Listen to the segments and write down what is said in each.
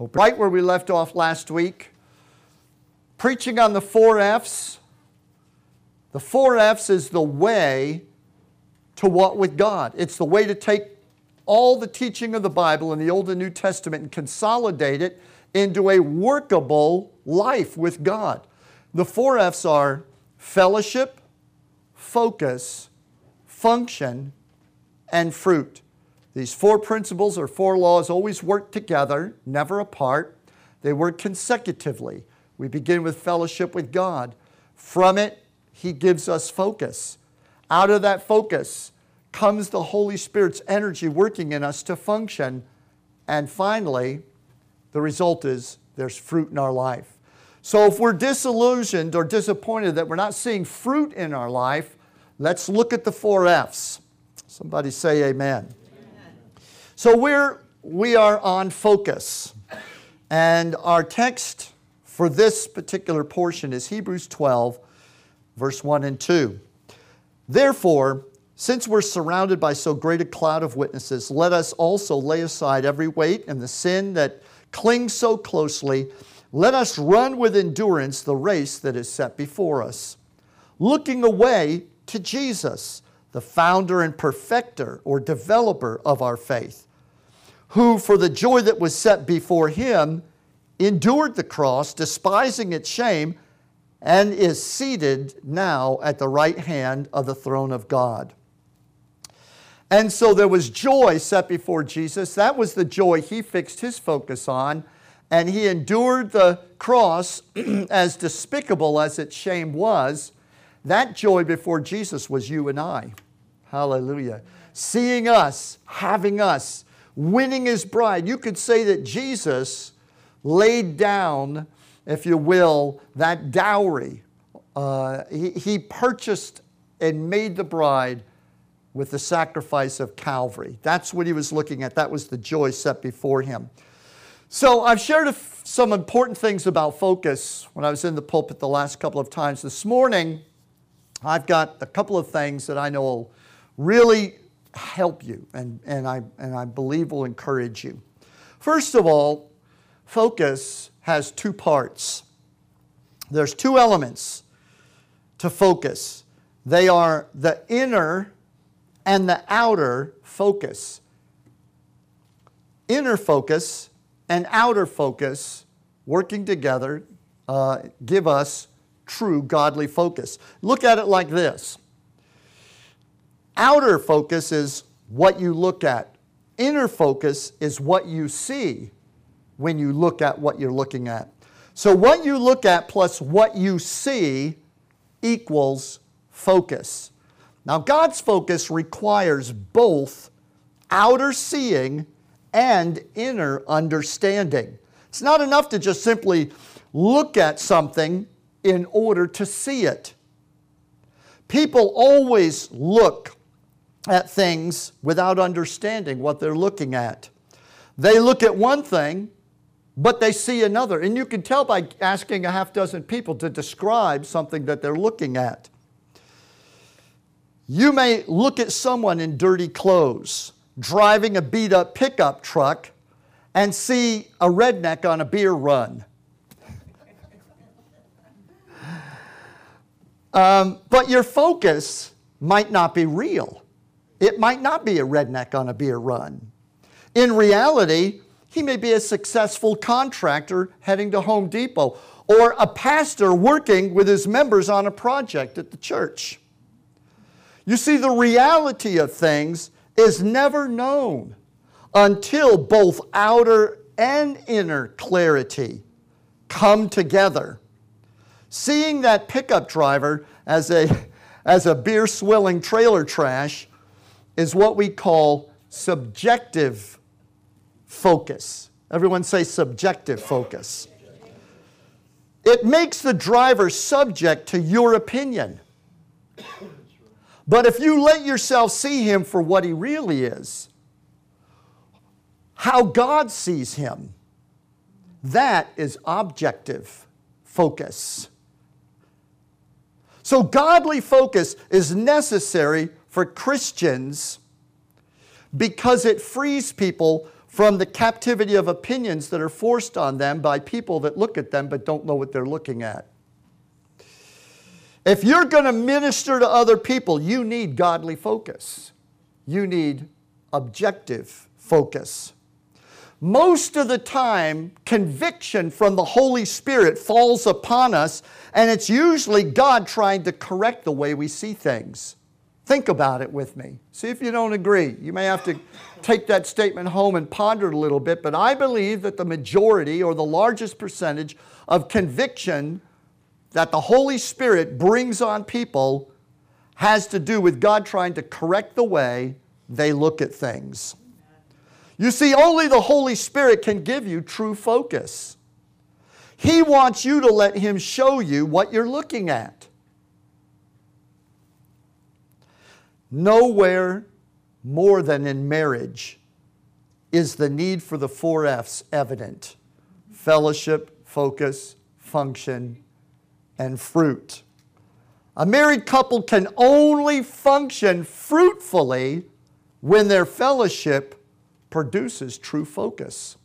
Right where we left off last week, preaching on the four F's. The four F's is the way to walk with God. It's the way to take all the teaching of the Bible in the Old and New Testament and consolidate it into a workable life with God. The four F's are fellowship, focus, function, and fruit. These four principles or four laws always work together, never apart. They work consecutively. We begin with fellowship with God. From it, He gives us focus. Out of that focus comes the Holy Spirit's energy working in us to function. And finally, the result is there's fruit in our life. So if we're disillusioned or disappointed that we're not seeing fruit in our life, let's look at the four F's. Somebody say amen. So we're, we are on focus. And our text for this particular portion is Hebrews 12, verse 1 and 2. Therefore, since we're surrounded by so great a cloud of witnesses, let us also lay aside every weight and the sin that clings so closely. Let us run with endurance the race that is set before us, looking away to Jesus, the founder and perfecter or developer of our faith who, for the joy that was set before him, endured the cross, despising its shame, and is seated now at the right hand of the throne of God. And so there was joy set before Jesus. That was the joy he fixed his focus on. And he endured the cross, as despicable as its shame was. That joy before Jesus was you and I. Hallelujah. Seeing us, having us, winning his bride. You could say that Jesus laid down, if you will, that dowry. Uh, he, he purchased and made the bride with the sacrifice of Calvary. That's what he was looking at. That was the joy set before him. So I've shared some important things about focus when I was in the pulpit the last couple of times. This morning, I've got a couple of things that I know will really help you and, and, I, and I believe will encourage you. First of all, focus has two parts. There's two elements to focus. They are the inner and the outer focus. Inner focus and outer focus working together uh, give us true godly focus. Look at it like this Outer focus is what you look at. Inner focus is what you see when you look at what you're looking at. So, what you look at plus what you see equals focus. Now, God's focus requires both outer seeing and inner understanding. It's not enough to just simply look at something in order to see it. People always look at things without understanding what they're looking at. They look at one thing, but they see another. And you can tell by asking a half dozen people to describe something that they're looking at. You may look at someone in dirty clothes driving a beat up pickup truck and see a redneck on a beer run. um, but your focus might not be real. It might not be a redneck on a beer run. In reality, he may be a successful contractor heading to Home Depot or a pastor working with his members on a project at the church. You see, the reality of things is never known until both outer and inner clarity come together. Seeing that pickup driver as a, as a beer swilling trailer trash is what we call subjective focus. Everyone say subjective focus. It makes the driver subject to your opinion. But if you let yourself see him for what he really is, how God sees him, that is objective focus. So, godly focus is necessary for Christians because it frees people from the captivity of opinions that are forced on them by people that look at them but don't know what they're looking at. If you're going to minister to other people, you need godly focus. You need objective focus. Most of the time, conviction from the Holy Spirit falls upon us, and it's usually God trying to correct the way we see things. Think about it with me. See if you don't agree. You may have to take that statement home and ponder it a little bit, but I believe that the majority or the largest percentage of conviction that the Holy Spirit brings on people has to do with God trying to correct the way they look at things. You see, only the Holy Spirit can give you true focus. He wants you to let Him show you what you're looking at. Nowhere more than in marriage is the need for the four F's evident fellowship, focus, function, and fruit. A married couple can only function fruitfully when their fellowship produces true focus.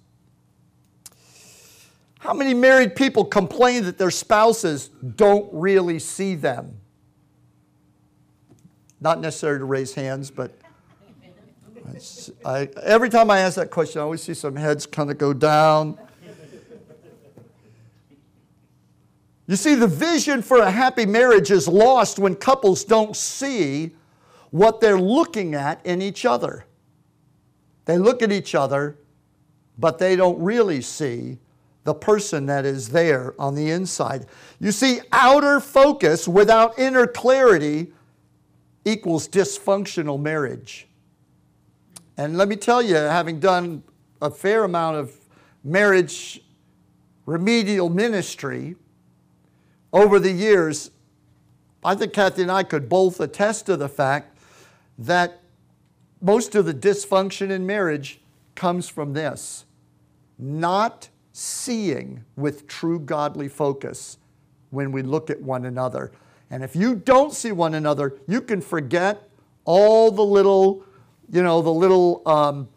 How many married people complain that their spouses don't really see them? Not necessary to raise hands, but I, every time I ask that question, I always see some heads kind of go down. You see, the vision for a happy marriage is lost when couples don't see what they're looking at in each other. They look at each other, but they don't really see the person that is there on the inside. You see, outer focus without inner clarity equals dysfunctional marriage. And let me tell you, having done a fair amount of marriage remedial ministry over the years, I think Kathy and I could both attest to the fact that most of the dysfunction in marriage comes from this not seeing with true godly focus when we look at one another. And if you don't see one another, you can forget all the little, you know, the little um,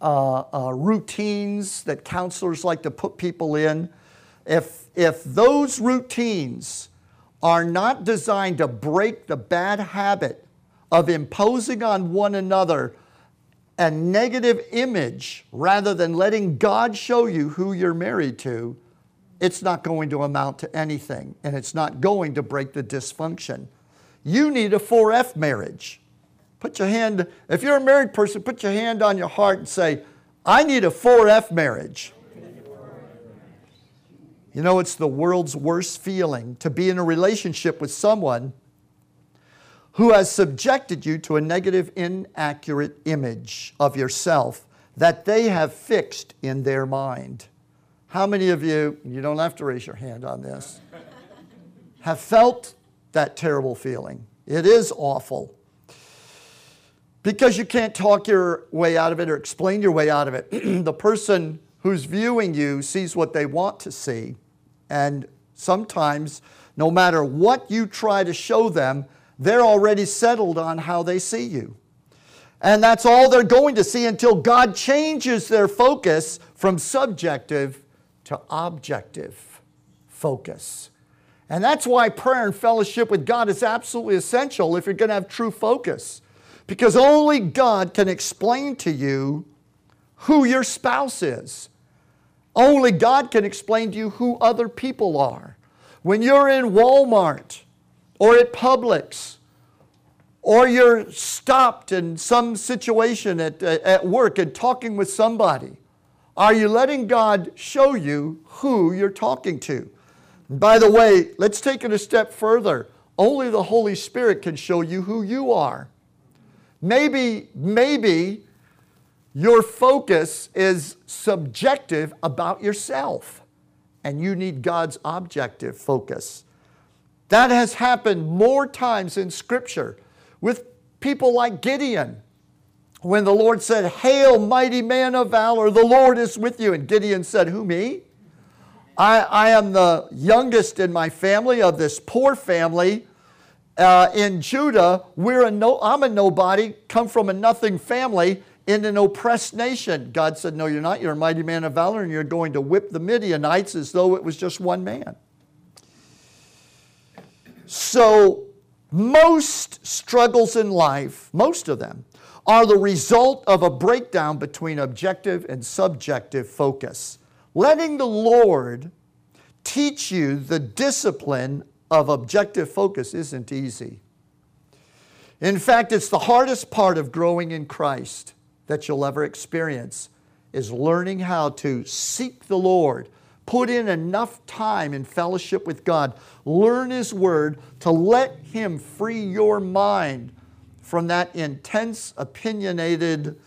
uh, uh, routines that counselors like to put people in. If, if those routines are not designed to break the bad habit of imposing on one another a negative image rather than letting God show you who you're married to, it's not going to amount to anything and it's not going to break the dysfunction. You need a 4F marriage. Put your hand, if you're a married person, put your hand on your heart and say, I need a 4F marriage. You know, it's the world's worst feeling to be in a relationship with someone who has subjected you to a negative, inaccurate image of yourself that they have fixed in their mind. How many of you, you don't have to raise your hand on this, have felt that terrible feeling? It is awful. Because you can't talk your way out of it or explain your way out of it. the person who's viewing you sees what they want to see. And sometimes, no matter what you try to show them, they're already settled on how they see you. And that's all they're going to see until God changes their focus from subjective to objective focus. And that's why prayer and fellowship with God is absolutely essential if you're going to have true focus. Because only God can explain to you who your spouse is. Only God can explain to you who other people are. When you're in Walmart or at Publix, or you're stopped in some situation at, at work and talking with somebody, are you letting God show you who you're talking to? by the way, let's take it a step further. Only the Holy Spirit can show you who you are. Maybe, maybe your focus is subjective about yourself, and you need God's objective focus. That has happened more times in Scripture with people like Gideon. When the Lord said, Hail, mighty man of valor, the Lord is with you. And Gideon said, Who, me? I, I am the youngest in my family of this poor family. Uh, in Judah, we're a no, I'm a nobody, come from a nothing family. in an oppressed nation. God said, No, you're not. You're a mighty man of valor, and you're going to whip the Midianites as though it was just one man. So, most struggles in life, most of them, are the result of a breakdown between objective and subjective focus. Letting the Lord teach you the discipline of objective focus isn't easy. In fact, it's the hardest part of growing in Christ that you'll ever experience is learning how to seek the Lord, put in enough time in fellowship with God, learn His Word to let Him free your mind from that intense, opinionated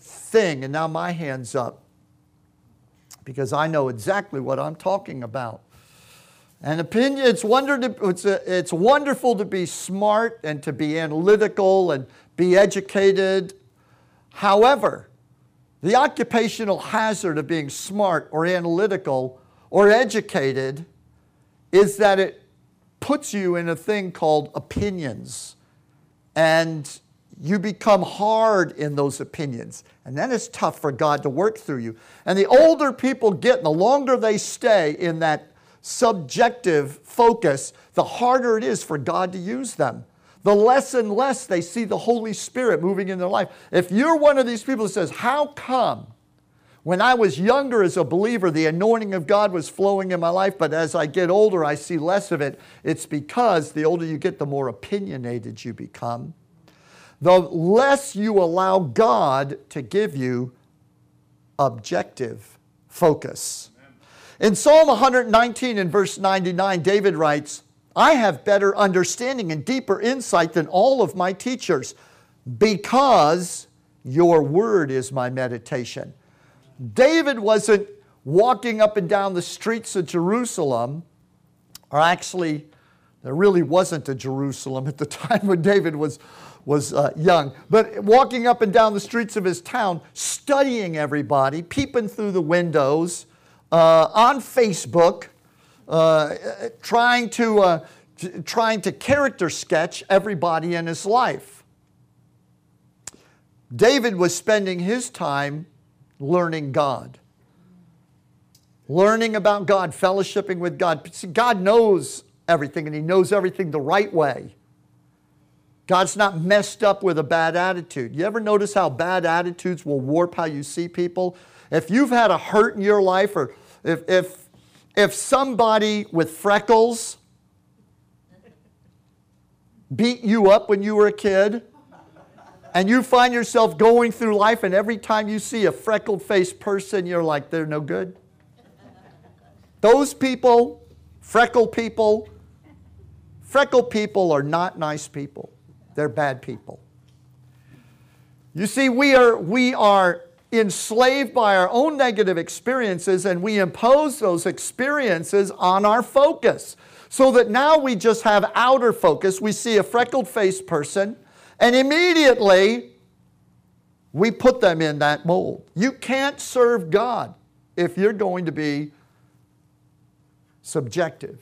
thing. And now my hand's up because I know exactly what I'm talking about. And opinion, it's, wonder to, it's, a, it's wonderful to be smart and to be analytical and be educated. However, the occupational hazard of being smart or analytical or educated is that it puts you in a thing called opinions. And you become hard in those opinions. And then it's tough for God to work through you. And the older people get, and the longer they stay in that subjective focus, the harder it is for God to use them. The less and less they see the Holy Spirit moving in their life. If you're one of these people that says, How come when I was younger as a believer, the anointing of God was flowing in my life, but as I get older, I see less of it? It's because the older you get, the more opinionated you become. The less you allow God to give you objective focus. In Psalm 119 and verse 99, David writes, I have better understanding and deeper insight than all of my teachers because your word is my meditation. David wasn't walking up and down the streets of Jerusalem, or actually, there really wasn't a Jerusalem at the time when David was, was uh, young, but walking up and down the streets of his town, studying everybody, peeping through the windows, uh, on Facebook, uh, trying, to, uh, trying to character sketch everybody in his life. David was spending his time learning God, learning about God, fellowshipping with God. See, God knows everything and He knows everything the right way. God's not messed up with a bad attitude. You ever notice how bad attitudes will warp how you see people? If you've had a hurt in your life, or if, if, if somebody with freckles beat you up when you were a kid, and you find yourself going through life, and every time you see a freckled faced person, you're like, they're no good. Those people, freckled people, freckled people are not nice people. They're bad people. You see, we are, we are enslaved by our own negative experiences and we impose those experiences on our focus. So that now we just have outer focus. We see a freckled faced person and immediately we put them in that mold. You can't serve God if you're going to be subjective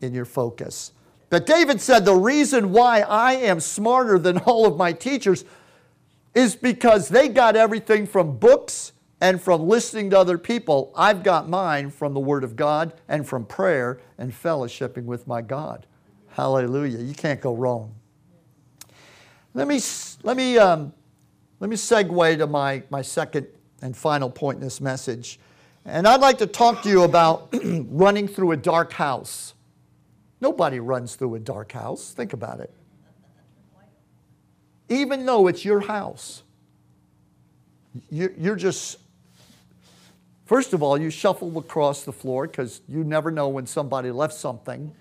in your focus. But David said, The reason why I am smarter than all of my teachers is because they got everything from books and from listening to other people. I've got mine from the Word of God and from prayer and fellowshipping with my God. Hallelujah. You can't go wrong. Let me, let me, um, let me segue to my, my second and final point in this message. And I'd like to talk to you about running through a dark house. Nobody runs through a dark house. Think about it even though it's your house. You're just, first of all, you shuffle across the floor because you never know when somebody left something,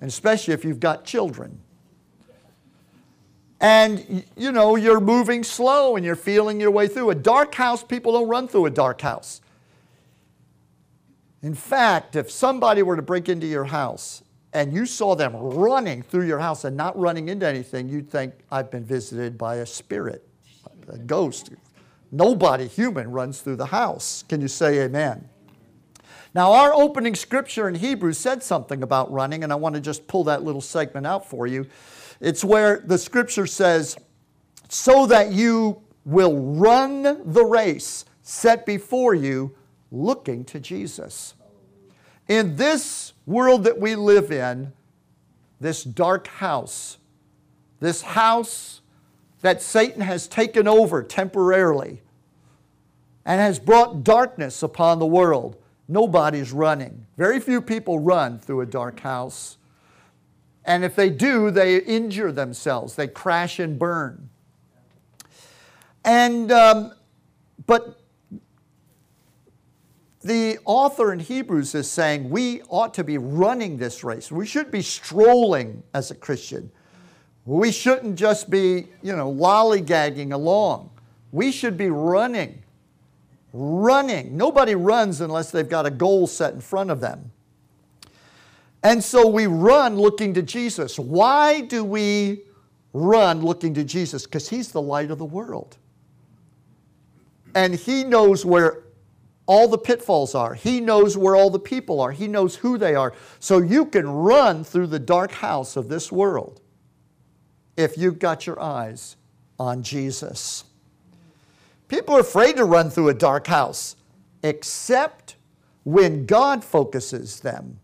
and especially if you've got children. And you know, you're moving slow and you're feeling your way through. A dark house, people don't run through a dark house. In fact, if somebody were to break into your house and you saw them running through your house and not running into anything, you'd think, I've been visited by a spirit, a ghost. Nobody human runs through the house. Can you say amen? Now, our opening scripture in Hebrews said something about running, and I want to just pull that little segment out for you. It's where the scripture says, so that you will run the race set before you looking to Jesus. In this world that we live in, this dark house, this house that Satan has taken over temporarily and has brought darkness upon the world, nobody's running. Very few people run through a dark house. And if they do, they injure themselves, they crash and burn. And, um, but the author in Hebrews is saying we ought to be running this race. We should be strolling as a Christian. We shouldn't just be, you know, lollygagging along. We should be running. Running. Nobody runs unless they've got a goal set in front of them. And so we run looking to Jesus. Why do we run looking to Jesus? Because He's the light of the world. And He knows where all the pitfalls are. He knows where all the people are. He knows who they are. So you can run through the dark house of this world if you've got your eyes on Jesus. People are afraid to run through a dark house, except when God focuses them.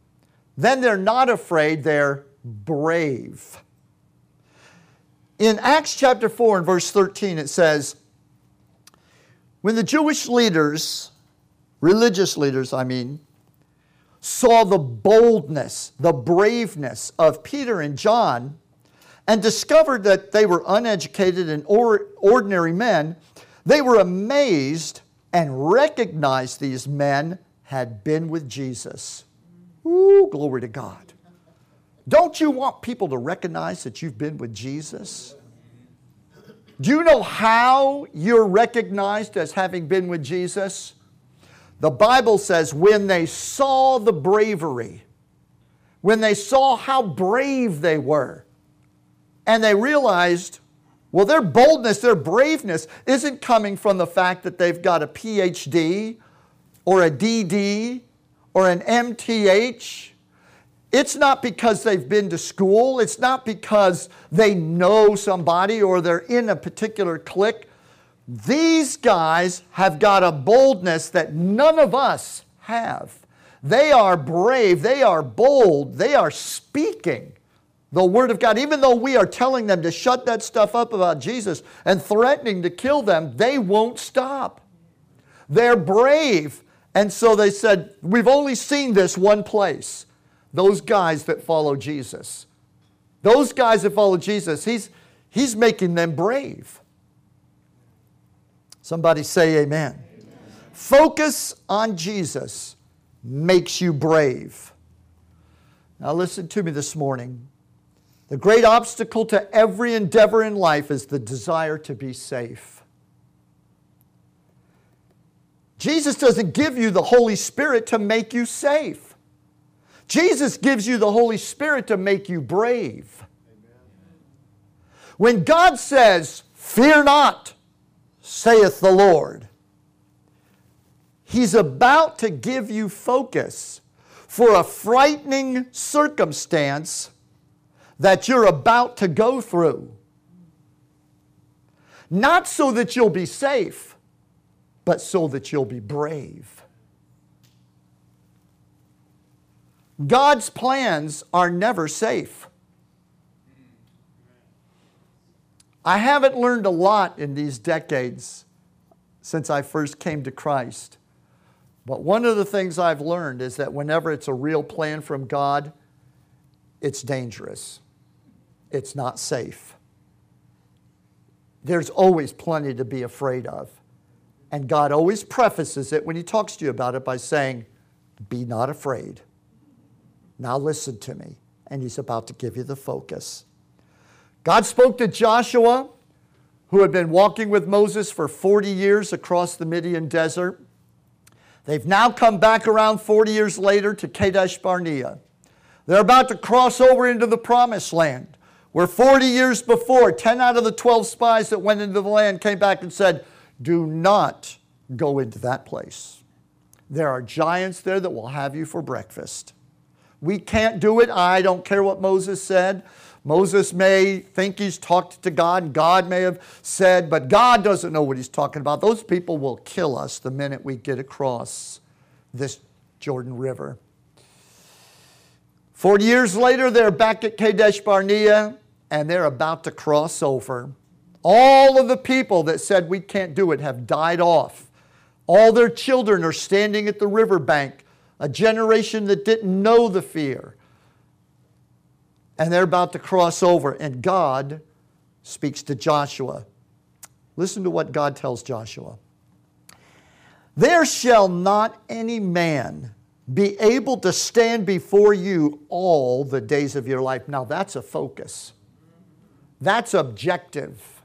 Then they're not afraid, they're brave. In Acts chapter 4 and verse 13, it says, When the Jewish leaders religious leaders, I mean, saw the boldness, the braveness of Peter and John, and discovered that they were uneducated and or- ordinary men, they were amazed and recognized these men had been with Jesus. Ooh, glory to God. Don't you want people to recognize that you've been with Jesus? Do you know how you're recognized as having been with Jesus? The Bible says, when they saw the bravery, when they saw how brave they were, and they realized, well, their boldness, their braveness isn't coming from the fact that they've got a PhD or a DD or an MTH. It's not because they've been to school. It's not because they know somebody or they're in a particular clique. These guys have got a boldness that none of us have. They are brave, they are bold, they are speaking the Word of God. Even though we are telling them to shut that stuff up about Jesus and threatening to kill them, they won't stop. They're brave. And so they said, We've only seen this one place those guys that follow Jesus. Those guys that follow Jesus, he's, he's making them brave. Somebody say amen. amen. Focus on Jesus makes you brave. Now, listen to me this morning. The great obstacle to every endeavor in life is the desire to be safe. Jesus doesn't give you the Holy Spirit to make you safe. Jesus gives you the Holy Spirit to make you brave. When God says, Fear not, saith the Lord. He's about to give you focus for a frightening circumstance that you're about to go through. Not so that you'll be safe, but so that you'll be brave. God's plans are never safe. I haven't learned a lot in these decades since I first came to Christ. But one of the things I've learned is that whenever it's a real plan from God, it's dangerous. It's not safe. There's always plenty to be afraid of. And God always prefaces it when He talks to you about it by saying, Be not afraid. Now listen to me. And He's about to give you the focus. God spoke to Joshua, who had been walking with Moses for 40 years across the Midian desert. They've now come back around 40 years later to Kadesh Barnea. They're about to cross over into the promised land, where 40 years before, 10 out of the 12 spies that went into the land came back and said, Do not go into that place. There are giants there that will have you for breakfast. We can't do it. I don't care what Moses said. Moses may think he's talked to God, God may have said, but God doesn't know what he's talking about. Those people will kill us the minute we get across this Jordan River. Forty years later, they're back at Kadesh Barnea, and they're about to cross over. All of the people that said we can't do it have died off. All their children are standing at the riverbank, a generation that didn't know the fear. And they're about to cross over, and God speaks to Joshua. Listen to what God tells Joshua. There shall not any man be able to stand before you all the days of your life. Now, that's a focus. That's objective.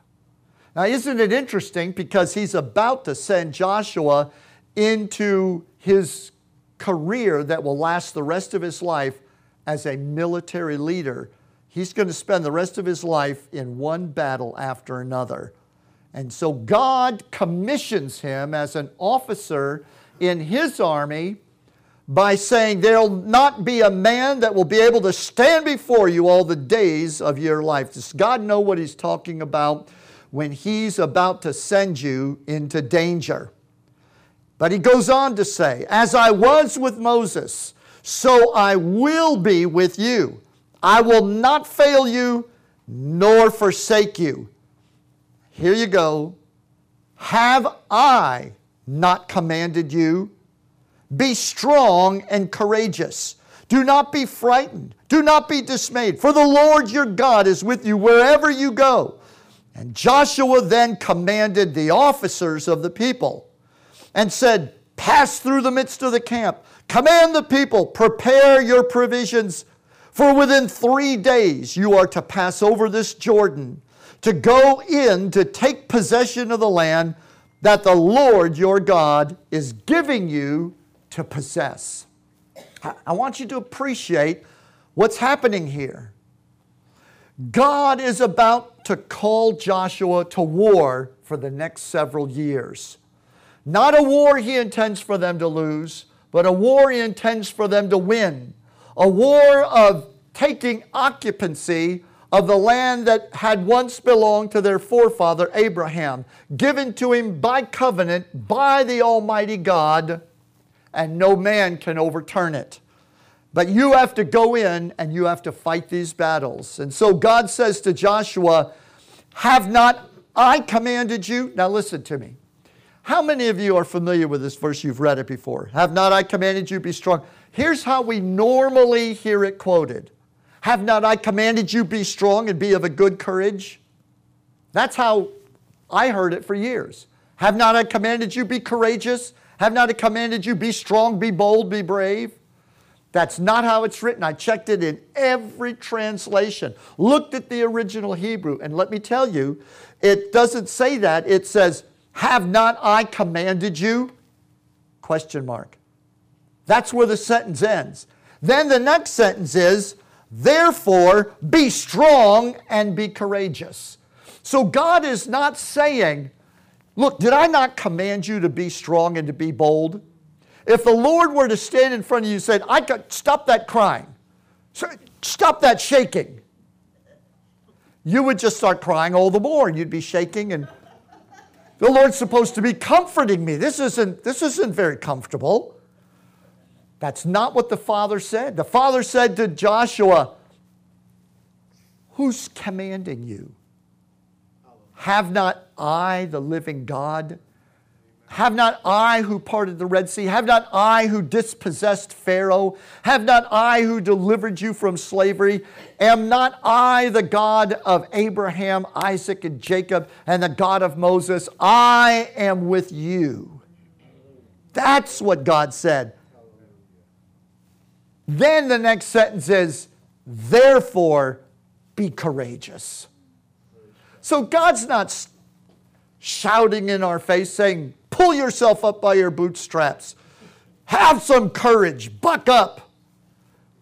Now, isn't it interesting? Because he's about to send Joshua into his career that will last the rest of his life as a military leader. He's going to spend the rest of his life in one battle after another. And so God commissions him as an officer in his army by saying, There'll not be a man that will be able to stand before you all the days of your life. Does God know what he's talking about? When he's about to send you into danger. But he goes on to say, As I was with Moses, so I will be with you. I will not fail you nor forsake you. Here you go. Have I not commanded you? Be strong and courageous. Do not be frightened. Do not be dismayed, for the Lord your God is with you wherever you go. And Joshua then commanded the officers of the people and said, Pass through the midst of the camp. Command the people, prepare your provisions, for within three days you are to pass over this Jordan to go in to take possession of the land that the Lord your God is giving you to possess. I want you to appreciate what's happening here. God is about to call Joshua to war for the next several years. Not a war he intends for them to lose, but a war he intends for them to win. A war of taking occupancy of the land that had once belonged to their forefather Abraham, given to him by covenant by the Almighty God, and no man can overturn it. But you have to go in and you have to fight these battles. And so God says to Joshua, Have not I commanded you? Now listen to me. How many of you are familiar with this verse? You've read it before. Have not I commanded you be strong? Here's how we normally hear it quoted Have not I commanded you be strong and be of a good courage? That's how I heard it for years. Have not I commanded you be courageous? Have not I commanded you be strong, be bold, be brave? That's not how it's written. I checked it in every translation, looked at the original Hebrew, and let me tell you, it doesn't say that. It says, Have not I commanded you? Question mark. That's where the sentence ends. Then the next sentence is, Therefore, be strong and be courageous. So God is not saying, Look, did I not command you to be strong and to be bold? If the Lord were to stand in front of you and say, I got, stop that crying, stop that shaking, you would just start crying all the more you'd be shaking and the Lord's supposed to be comforting me. This isn't, this isn't very comfortable. That's not what the Father said. The Father said to Joshua, Who's commanding you? Have not I, the living God, have not I who parted the Red Sea? Have not I who dispossessed Pharaoh? Have not I who delivered you from slavery? Am not I the God of Abraham, Isaac, and Jacob, and the God of Moses? I am with you. That's what God said. Then the next sentence is, therefore be courageous. So God's not shouting in our face saying, Pull yourself up by your bootstraps. Have some courage. Buck up.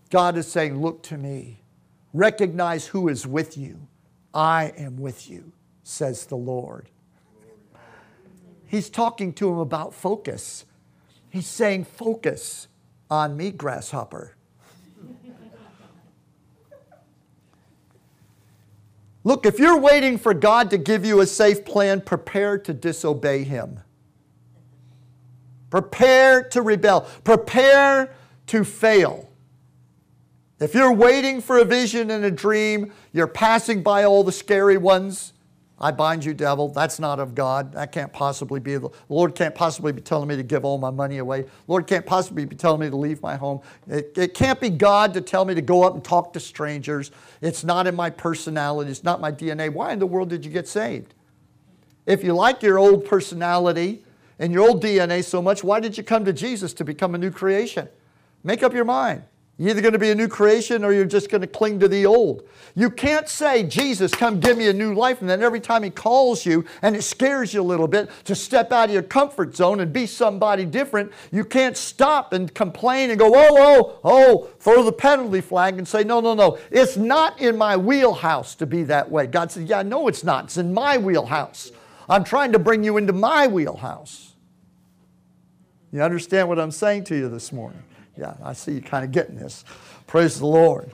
God is saying, Look to me. Recognize who is with you. I am with you, says the Lord. He's talking to him about focus. He's saying, Focus on me, grasshopper. Look, if you're waiting for God to give you a safe plan, prepare to disobey him. Prepare to rebel. Prepare to fail. If you're waiting for a vision and a dream, you're passing by all the scary ones, I bind you, devil. That's not of God. That can't possibly be. The Lord can't possibly be telling me to give all my money away. Lord can't possibly be telling me to leave my home. It, it can't be God to tell me to go up and talk to strangers. It's not in my personality. It's not my DNA. Why in the world did you get saved? If you like your old personality and your old DNA so much, why did you come to Jesus to become a new creation? Make up your mind. You're either going to be a new creation or you're just going to cling to the old. You can't say, Jesus, come give me a new life, and then every time He calls you and it scares you a little bit to step out of your comfort zone and be somebody different, you can't stop and complain and go, oh, oh, oh, throw the penalty flag and say, no, no, no, it's not in my wheelhouse to be that way. God said, yeah, no, it's not. It's in my wheelhouse. I'm trying to bring you into my wheelhouse. You understand what I'm saying to you this morning? Yeah, I see you kind of getting this. Praise the Lord.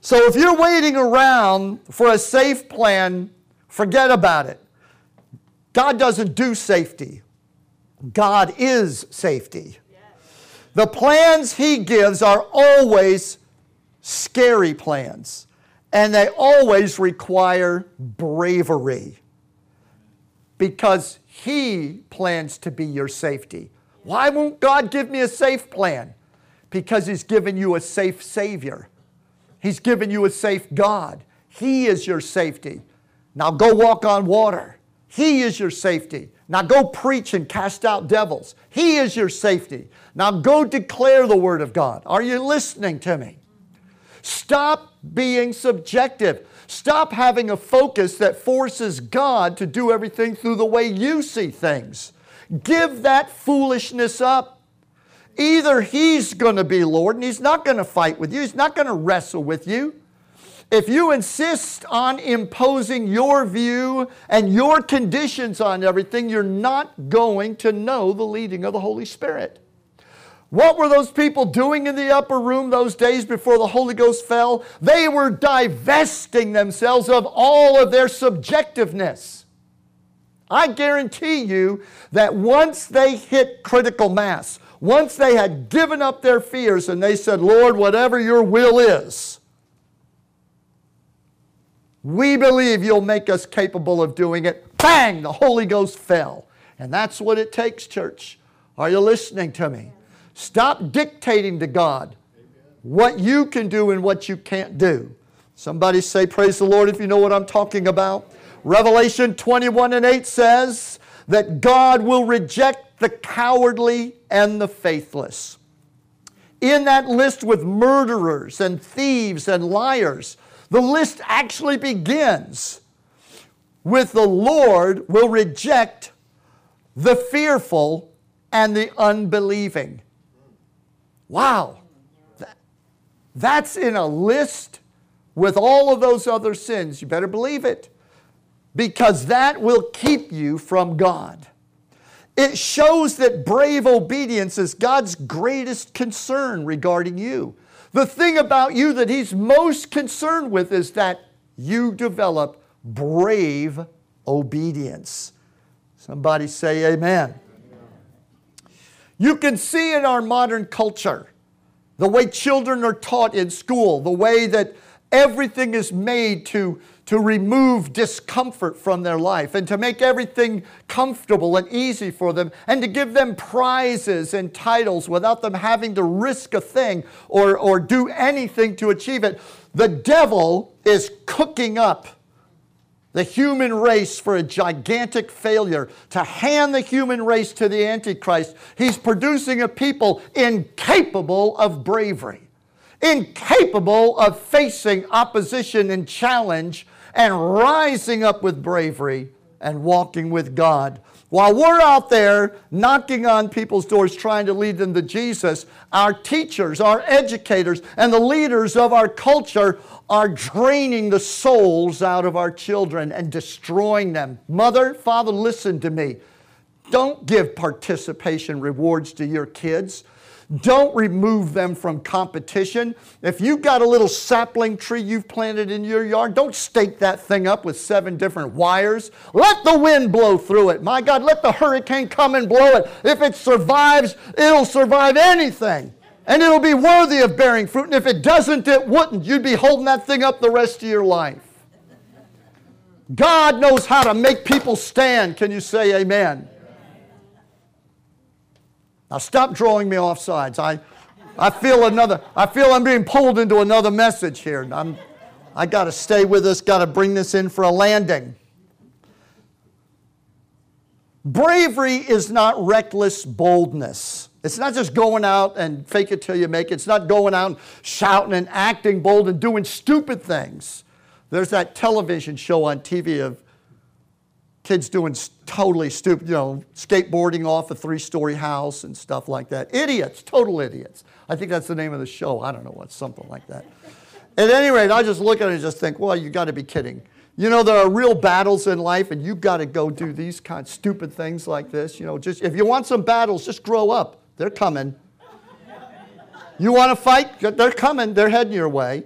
So if you're waiting around for a safe plan, forget about it. God doesn't do safety, God is safety. The plans He gives are always scary plans, and they always require bravery because He plans to be your safety. Why won't God give me a safe plan? because He's given you a safe Savior. He's given you a safe God. He is your safety. Now go walk on water. He is your safety. Now go preach and cast out devils. He is your safety. Now go declare the Word of God. Are you listening to me? Stop being subjective. Stop having a focus that forces God to do everything through the way you see things. Give that foolishness up. Either he's going to be Lord and he's not going to fight with you, he's not going to wrestle with you. If you insist on imposing your view and your conditions on everything, you're not going to know the leading of the Holy Spirit. What were those people doing in the upper room those days before the Holy Ghost fell? They were divesting themselves of all of their subjectiveness. I guarantee you that once they hit critical mass, once they had given up their fears and they said, Lord, whatever your will is, we believe you'll make us capable of doing it. Bang! The Holy Ghost fell. And that's what it takes, church. Are you listening to me? Stop dictating to God what you can do and what you can't do. Somebody say, Praise the Lord, if you know what I'm talking about. Revelation 21 and 8 says that God will reject the cowardly and the faithless. In that list with murderers and thieves and liars, the list actually begins with the Lord will reject the fearful and the unbelieving. Wow. That's in a list with all of those other sins. You better believe it because that will keep you from God. It shows that brave obedience is God's greatest concern regarding you. The thing about you that He's most concerned with is that you develop brave obedience. Somebody say amen. You can see in our modern culture the way children are taught in school, the way that everything is made to to remove discomfort from their life and to make everything comfortable and easy for them and to give them prizes and titles without them having to risk a thing or, or do anything to achieve it. The devil is cooking up the human race for a gigantic failure, to hand the human race to the Antichrist. He's producing a people incapable of bravery incapable of facing opposition and challenge and rising up with bravery and walking with God. While we're out there knocking on people's doors trying to lead them to Jesus, our teachers, our educators, and the leaders of our culture are draining the souls out of our children and destroying them. Mother, father, listen to me. Don't give participation rewards to your kids. Don't remove them from competition. If you've got a little sapling tree you've planted in your yard, don't stake that thing up with seven different wires. Let the wind blow through it. My God, let the hurricane come and blow it. If it survives, it'll survive anything. And it'll be worthy of bearing fruit. And if it doesn't, it wouldn't. You'd be holding that thing up the rest of your life. God knows how to make people stand. Can you say amen? Now stop drawing me off sides. I, I feel another, I feel I'm being pulled into another message here. I'm, I got to stay with this, got to bring this in for a landing. Bravery is not reckless boldness. It's not just going out and fake it till you make it. It's not going out and shouting and acting bold and doing stupid things. There's that television show on TV of kids doing totally stupid, you know, skateboarding off a three story house and stuff like that. Idiots, total idiots. I think that's the name of the show. I don't know what, something like that. At any rate, I just look at it and just think, well, you got to be kidding. You know, there are real battles in life, and you've got to go do these kind of stupid things like this. You know, just if you want some battles, just grow up. They're coming. You want to fight? They're coming. They're heading your way.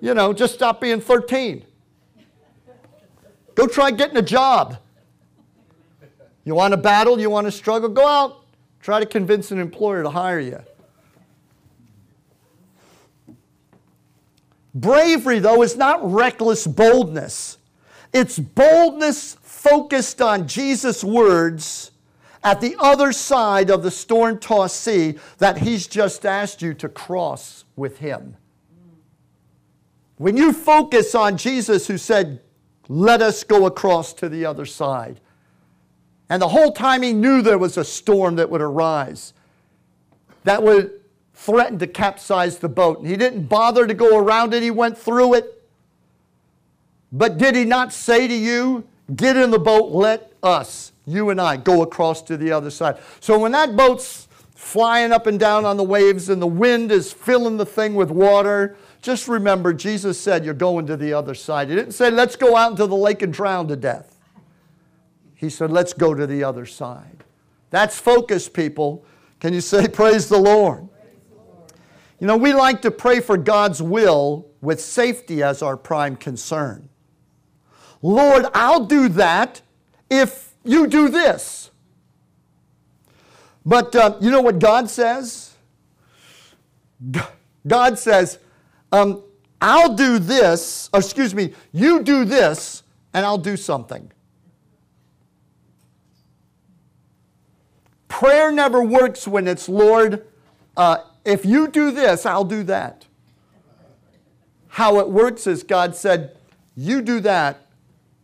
You know, just stop being 13. Go try getting a job. You want to battle? You want to struggle? Go out. Try to convince an employer to hire you. Bravery, though, is not reckless boldness. It's boldness focused on Jesus' words at the other side of the storm tossed sea that He's just asked you to cross with Him. When you focus on Jesus, who said, let us go across to the other side. And the whole time he knew there was a storm that would arise that would threaten to capsize the boat. And he didn't bother to go around it, he went through it. But did he not say to you, Get in the boat, let us, you and I, go across to the other side? So when that boat's flying up and down on the waves and the wind is filling the thing with water, just remember, Jesus said, You're going to the other side. He didn't say, Let's go out into the lake and drown to death. He said, Let's go to the other side. That's focus, people. Can you say, Praise the Lord? You know, we like to pray for God's will with safety as our prime concern. Lord, I'll do that if you do this. But uh, you know what God says? God says, um, I'll do this, excuse me, you do this, and I'll do something. Prayer never works when it's, Lord, uh, if you do this, I'll do that. How it works is God said, You do that,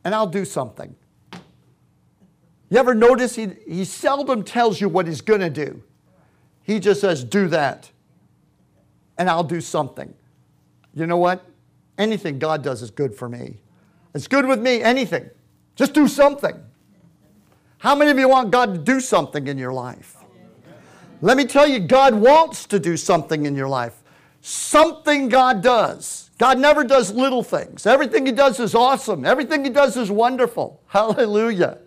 and I'll do something. You ever notice he, he seldom tells you what he's going to do? He just says, Do that, and I'll do something you know what? Anything God does is good for me. It's good with me, anything. Just do something. How many of you want God to do something in your life? Let me tell you, God wants to do something in your life. Something God does. God never does little things. Everything He does is awesome. Everything He does is wonderful. Hallelujah.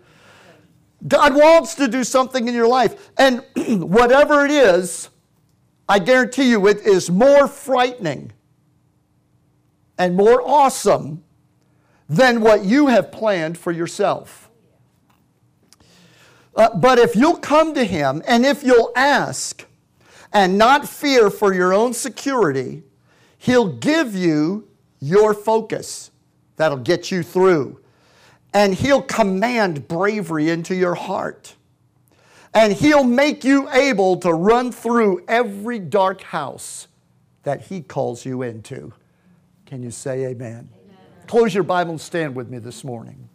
God wants to do something in your life. And whatever it is, I guarantee you it is more frightening and more awesome than what you have planned for yourself. Uh, but if you'll come to Him and if you'll ask and not fear for your own security, He'll give you your focus that'll get you through. And He'll command bravery into your heart. And He'll make you able to run through every dark house that He calls you into. Can you say amen? amen? Close your Bible and stand with me this morning.